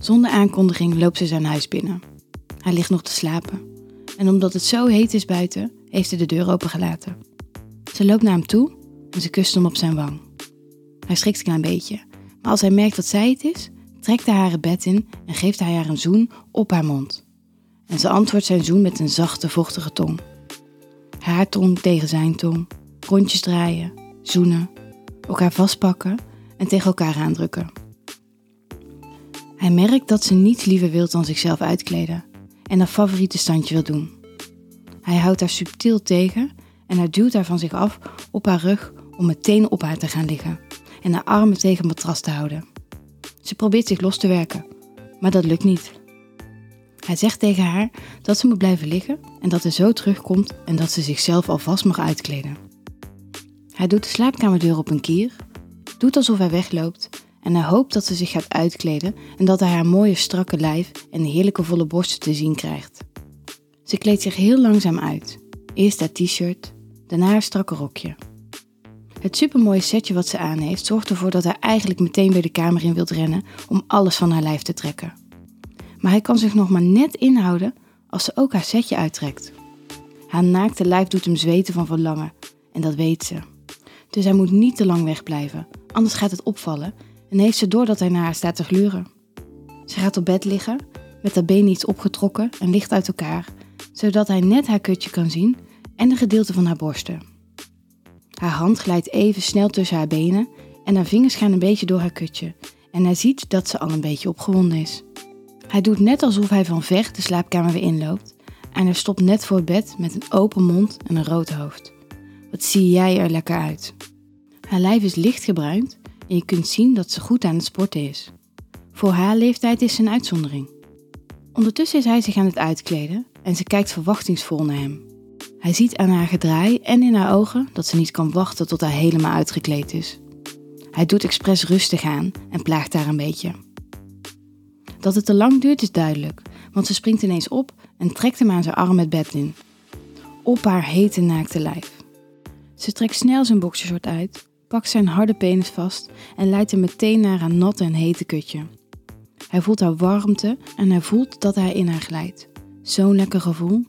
Zonder aankondiging loopt ze zijn huis binnen. Hij ligt nog te slapen. En omdat het zo heet is buiten, heeft hij de deur opengelaten. Ze loopt naar hem toe en ze kust hem op zijn wang. Hij schrikt een klein beetje, maar als hij merkt dat zij het is, trekt hij haar bed in en geeft hij haar een zoen op haar mond. En ze antwoordt zijn zoen met een zachte, vochtige tong. Haar tong tegen zijn tong, rondjes draaien, zoenen, elkaar vastpakken en tegen elkaar aandrukken. Hij merkt dat ze niets liever wil dan zichzelf uitkleden en haar favoriete standje wil doen. Hij houdt haar subtiel tegen en hij duwt haar van zich af op haar rug om meteen op haar te gaan liggen en haar armen tegen het matras te houden. Ze probeert zich los te werken, maar dat lukt niet. Hij zegt tegen haar dat ze moet blijven liggen en dat hij zo terugkomt en dat ze zichzelf alvast mag uitkleden. Hij doet de slaapkamerdeur op een kier, doet alsof hij wegloopt en hij hoopt dat ze zich gaat uitkleden en dat hij haar mooie strakke lijf en heerlijke volle borsten te zien krijgt. Ze kleedt zich heel langzaam uit. Eerst haar t-shirt, daarna haar strakke rokje. Het supermooie setje wat ze aan heeft zorgt ervoor dat hij eigenlijk meteen weer de kamer in wilt rennen om alles van haar lijf te trekken. Maar hij kan zich nog maar net inhouden als ze ook haar setje uittrekt. Haar naakte lijf doet hem zweten van verlangen en dat weet ze. Dus hij moet niet te lang wegblijven, anders gaat het opvallen en heeft ze door dat hij naar haar staat te gluren. Ze gaat op bed liggen, met haar benen iets opgetrokken en licht uit elkaar, zodat hij net haar kutje kan zien en een gedeelte van haar borsten. Haar hand glijdt even snel tussen haar benen en haar vingers gaan een beetje door haar kutje en hij ziet dat ze al een beetje opgewonden is. Hij doet net alsof hij van ver de slaapkamer weer inloopt en hij stopt net voor het bed met een open mond en een rood hoofd. Wat zie jij er lekker uit? Haar lijf is licht gebruind en je kunt zien dat ze goed aan het sporten is. Voor haar leeftijd is ze een uitzondering. Ondertussen is hij zich aan het uitkleden en ze kijkt verwachtingsvol naar hem. Hij ziet aan haar gedraai en in haar ogen dat ze niet kan wachten tot hij helemaal uitgekleed is. Hij doet expres rustig aan en plaagt haar een beetje. Dat het te lang duurt is duidelijk, want ze springt ineens op en trekt hem aan zijn arm het bed in. Op haar hete naakte lijf. Ze trekt snel zijn boxershort uit pakt zijn harde penis vast en leidt hem meteen naar een natte en hete kutje. Hij voelt haar warmte en hij voelt dat hij in haar glijdt. Zo'n lekker gevoel.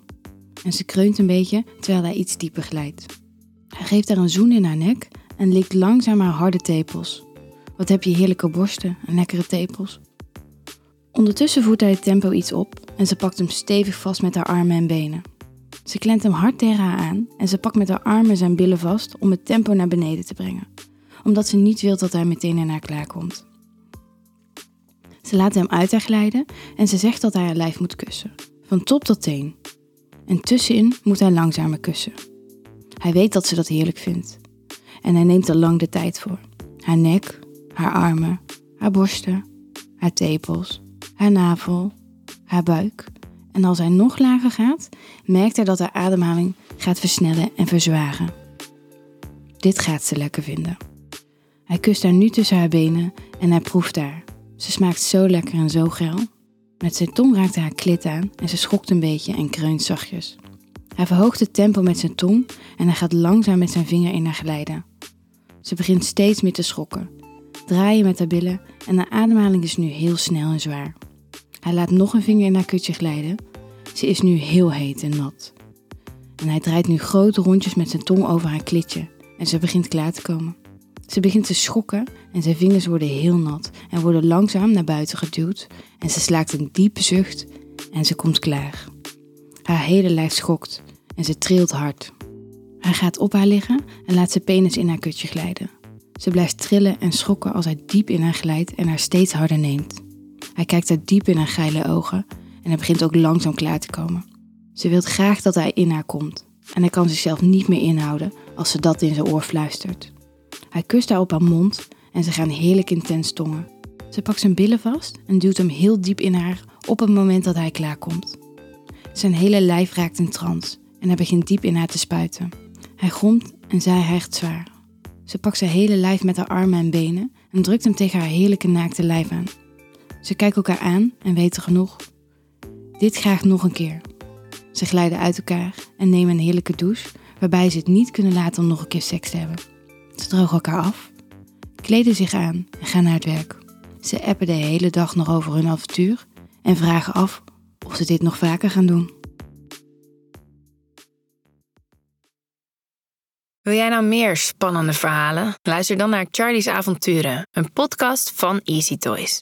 En ze kreunt een beetje terwijl hij iets dieper glijdt. Hij geeft haar een zoen in haar nek en likt langzaam haar harde tepels. Wat heb je heerlijke borsten en lekkere tepels. Ondertussen voert hij het tempo iets op en ze pakt hem stevig vast met haar armen en benen. Ze klemt hem hard tegen haar aan en ze pakt met haar armen zijn billen vast om het tempo naar beneden te brengen, omdat ze niet wil dat hij meteen in haar klaarkomt. Ze laat hem uit haar glijden en ze zegt dat hij haar lijf moet kussen, van top tot teen. En tussenin moet hij langzamer kussen. Hij weet dat ze dat heerlijk vindt. En hij neemt er lang de tijd voor. Haar nek, haar armen, haar borsten, haar tepels, haar navel, haar buik en als hij nog lager gaat, merkt hij dat haar ademhaling gaat versnellen en verzwaren. Dit gaat ze lekker vinden. Hij kust haar nu tussen haar benen en hij proeft haar. Ze smaakt zo lekker en zo geil. Met zijn tong raakt hij haar klit aan en ze schokt een beetje en kreunt zachtjes. Hij verhoogt het tempo met zijn tong en hij gaat langzaam met zijn vinger in haar glijden. Ze begint steeds meer te schokken, draaien met haar billen en haar ademhaling is nu heel snel en zwaar. Hij laat nog een vinger in haar kutje glijden. Ze is nu heel heet en nat. En hij draait nu grote rondjes met zijn tong over haar klitje en ze begint klaar te komen. Ze begint te schokken en zijn vingers worden heel nat en worden langzaam naar buiten geduwd en ze slaakt een diepe zucht en ze komt klaar. Haar hele lijf schokt en ze trilt hard. Hij gaat op haar liggen en laat zijn penis in haar kutje glijden. Ze blijft trillen en schokken als hij diep in haar glijdt en haar steeds harder neemt. Hij kijkt haar diep in haar geile ogen en hij begint ook langzaam klaar te komen. Ze wil graag dat hij in haar komt en hij kan zichzelf niet meer inhouden als ze dat in zijn oor fluistert. Hij kust haar op haar mond en ze gaan heerlijk intens tongen. Ze pakt zijn billen vast en duwt hem heel diep in haar op het moment dat hij klaarkomt. Zijn hele lijf raakt in trance en hij begint diep in haar te spuiten. Hij gromt en zij hijgt zwaar. Ze pakt zijn hele lijf met haar armen en benen en drukt hem tegen haar heerlijke naakte lijf aan. Ze kijken elkaar aan en weten genoeg. Dit graag nog een keer. Ze glijden uit elkaar en nemen een heerlijke douche, waarbij ze het niet kunnen laten om nog een keer seks te hebben. Ze drogen elkaar af, kleden zich aan en gaan naar het werk. Ze appen de hele dag nog over hun avontuur en vragen af of ze dit nog vaker gaan doen. Wil jij nou meer spannende verhalen? Luister dan naar Charlie's Avonturen, een podcast van Easy Toys.